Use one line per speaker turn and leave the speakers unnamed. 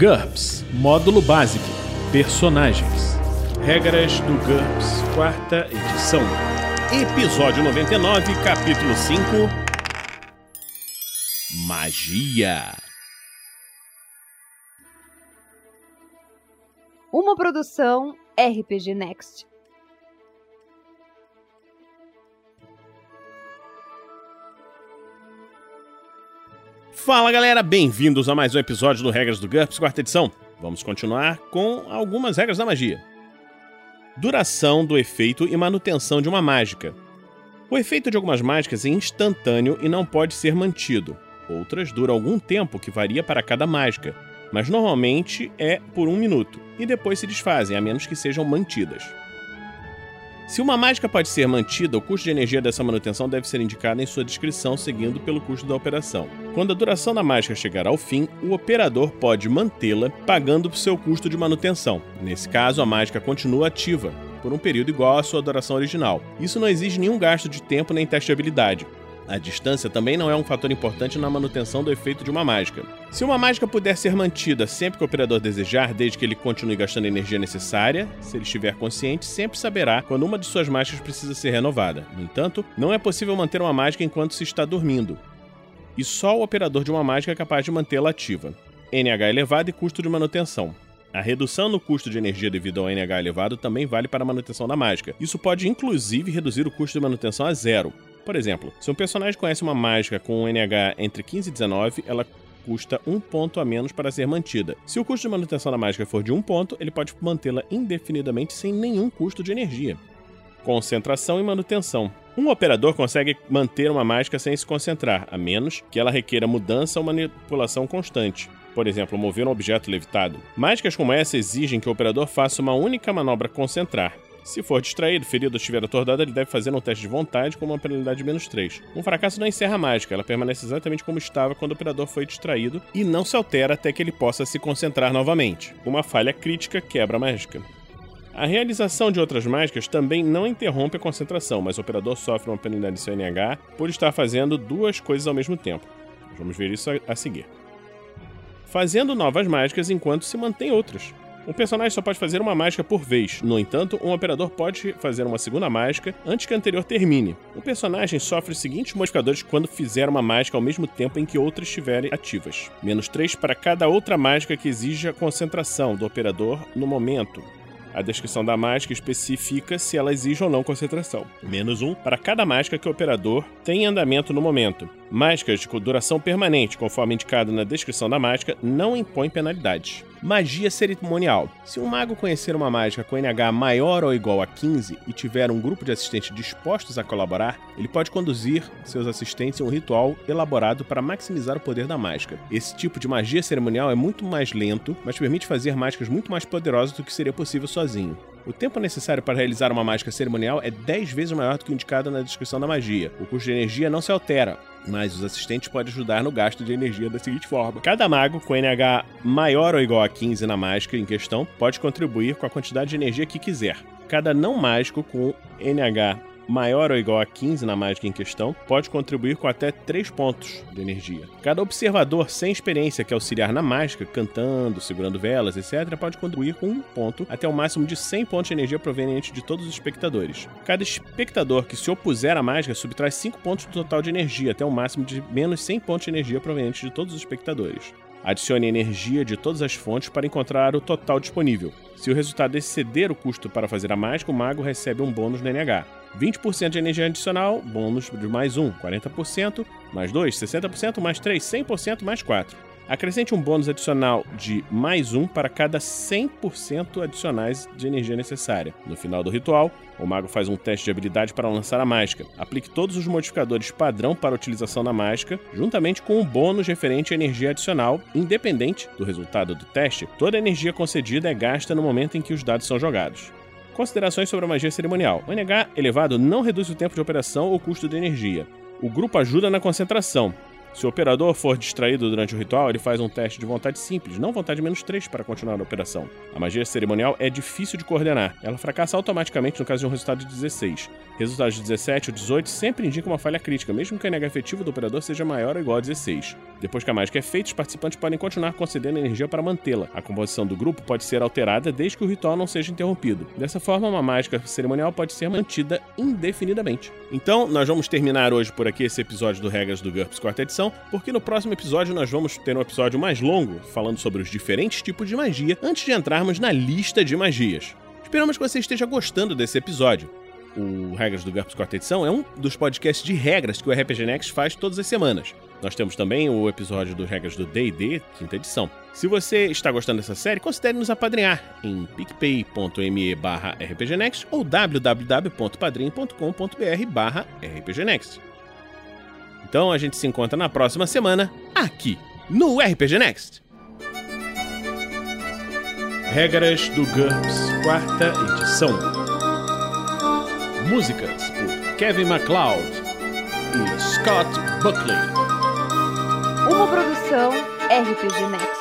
GURPS Módulo Básico Personagens Regras do GURPS, quarta edição. Episódio 99, capítulo 5 Magia.
Uma produção RPG Next.
Fala galera, bem-vindos a mais um episódio do Regras do GURPS, quarta edição. Vamos continuar com algumas regras da magia. Duração do efeito e manutenção de uma mágica. O efeito de algumas mágicas é instantâneo e não pode ser mantido. Outras duram algum tempo, que varia para cada mágica, mas normalmente é por um minuto, e depois se desfazem, a menos que sejam mantidas. Se uma mágica pode ser mantida, o custo de energia dessa manutenção deve ser indicado em sua descrição, seguindo pelo custo da operação. Quando a duração da mágica chegar ao fim, o operador pode mantê-la pagando o seu custo de manutenção. Nesse caso, a mágica continua ativa por um período igual à sua duração original. Isso não exige nenhum gasto de tempo nem teste de habilidade. A distância também não é um fator importante na manutenção do efeito de uma mágica. Se uma mágica puder ser mantida sempre que o operador desejar, desde que ele continue gastando a energia necessária, se ele estiver consciente, sempre saberá quando uma de suas mágicas precisa ser renovada. No entanto, não é possível manter uma mágica enquanto se está dormindo. E só o operador de uma mágica é capaz de mantê-la ativa. NH elevado e custo de manutenção. A redução no custo de energia devido ao NH elevado também vale para a manutenção da mágica. Isso pode inclusive reduzir o custo de manutenção a zero. Por exemplo, se um personagem conhece uma mágica com um NH entre 15 e 19, ela custa um ponto a menos para ser mantida. Se o custo de manutenção da mágica for de um ponto, ele pode mantê-la indefinidamente sem nenhum custo de energia. Concentração e manutenção. Um operador consegue manter uma mágica sem se concentrar, a menos que ela requeira mudança ou manipulação constante. Por exemplo, mover um objeto levitado. Mágicas como essa exigem que o operador faça uma única manobra concentrar. Se for distraído, ferido ou estiver atordoado, ele deve fazer um teste de vontade com uma penalidade de menos 3. Um fracasso não encerra a mágica, ela permanece exatamente como estava quando o operador foi distraído e não se altera até que ele possa se concentrar novamente. Uma falha crítica quebra a mágica. A realização de outras mágicas também não interrompe a concentração, mas o operador sofre uma penalidade de seu NH por estar fazendo duas coisas ao mesmo tempo. Vamos ver isso a seguir. Fazendo novas mágicas enquanto se mantém outras. Um personagem só pode fazer uma mágica por vez. No entanto, um operador pode fazer uma segunda mágica antes que a anterior termine. O personagem sofre os seguintes modificadores quando fizer uma mágica ao mesmo tempo em que outras estiverem ativas: menos 3 para cada outra mágica que exija concentração do operador no momento. A descrição da mágica especifica se ela exige ou não concentração. Menos um para cada mágica que o operador tem em andamento no momento. Mágicas com duração permanente, conforme indicado na descrição da mágica, não impõem penalidades. Magia cerimonial. Se um mago conhecer uma mágica com NH maior ou igual a 15 e tiver um grupo de assistentes dispostos a colaborar, ele pode conduzir seus assistentes em um ritual elaborado para maximizar o poder da mágica. Esse tipo de magia cerimonial é muito mais lento, mas permite fazer mágicas muito mais poderosas do que seria possível sozinho. O tempo necessário para realizar uma mágica cerimonial é 10 vezes maior do que indicado na descrição da magia. O custo de energia não se altera, mas os assistentes podem ajudar no gasto de energia da seguinte forma: cada mago com NH maior ou igual a 15 na mágica em questão pode contribuir com a quantidade de energia que quiser. Cada não mágico com NH maior ou igual a 15 na mágica em questão, pode contribuir com até 3 pontos de energia. Cada observador sem experiência que auxiliar na mágica, cantando, segurando velas, etc., pode contribuir com um ponto até o máximo de 100 pontos de energia proveniente de todos os espectadores. Cada espectador que se opuser à mágica subtrai 5 pontos do total de energia, até o máximo de menos 100 pontos de energia provenientes de todos os espectadores. Adicione energia de todas as fontes para encontrar o total disponível. Se o resultado exceder o custo para fazer a mágica, o mago recebe um bônus no NH. 20% de energia adicional, bônus de mais 1, 40%, mais 2, 60%, mais 3, 100%, mais 4. Acrescente um bônus adicional de mais um para cada 100% adicionais de energia necessária. No final do ritual, o mago faz um teste de habilidade para lançar a mágica. Aplique todos os modificadores padrão para a utilização da mágica, juntamente com um bônus referente à energia adicional, independente do resultado do teste. Toda a energia concedida é gasta no momento em que os dados são jogados. Considerações sobre a magia cerimonial. O NH elevado não reduz o tempo de operação ou custo de energia. O grupo ajuda na concentração, Se o operador for distraído durante o ritual, ele faz um teste de vontade simples, não vontade menos 3 para continuar a operação. A magia cerimonial é difícil de coordenar. Ela fracassa automaticamente no caso de um resultado de 16. Resultados de 17 ou 18 sempre indicam uma falha crítica, mesmo que a NH efetiva do operador seja maior ou igual a 16. Depois que a mágica é feita, os participantes podem continuar concedendo energia para mantê-la. A composição do grupo pode ser alterada desde que o ritual não seja interrompido. Dessa forma, uma mágica cerimonial pode ser mantida indefinidamente. Então, nós vamos terminar hoje por aqui esse episódio do Regras do GURPS quarta edição, porque no próximo episódio nós vamos ter um episódio mais longo, falando sobre os diferentes tipos de magia, antes de entrarmos na lista de magias. Esperamos que você esteja gostando desse episódio. O Regras do GURPS quarta edição é um dos podcasts de regras que o RPG Next faz todas as semanas. Nós temos também o episódio do Regras do D&D, quinta edição. Se você está gostando dessa série, considere nos apadrinhar em picpay.me barra rpgnext ou www.padrim.com.br barra rpgnext. Então a gente se encontra na próxima semana, aqui, no RPG Next. Regras do GURPS, quarta edição. Músicas por Kevin MacLeod e Scott Buckley.
Uma produção RPG Next.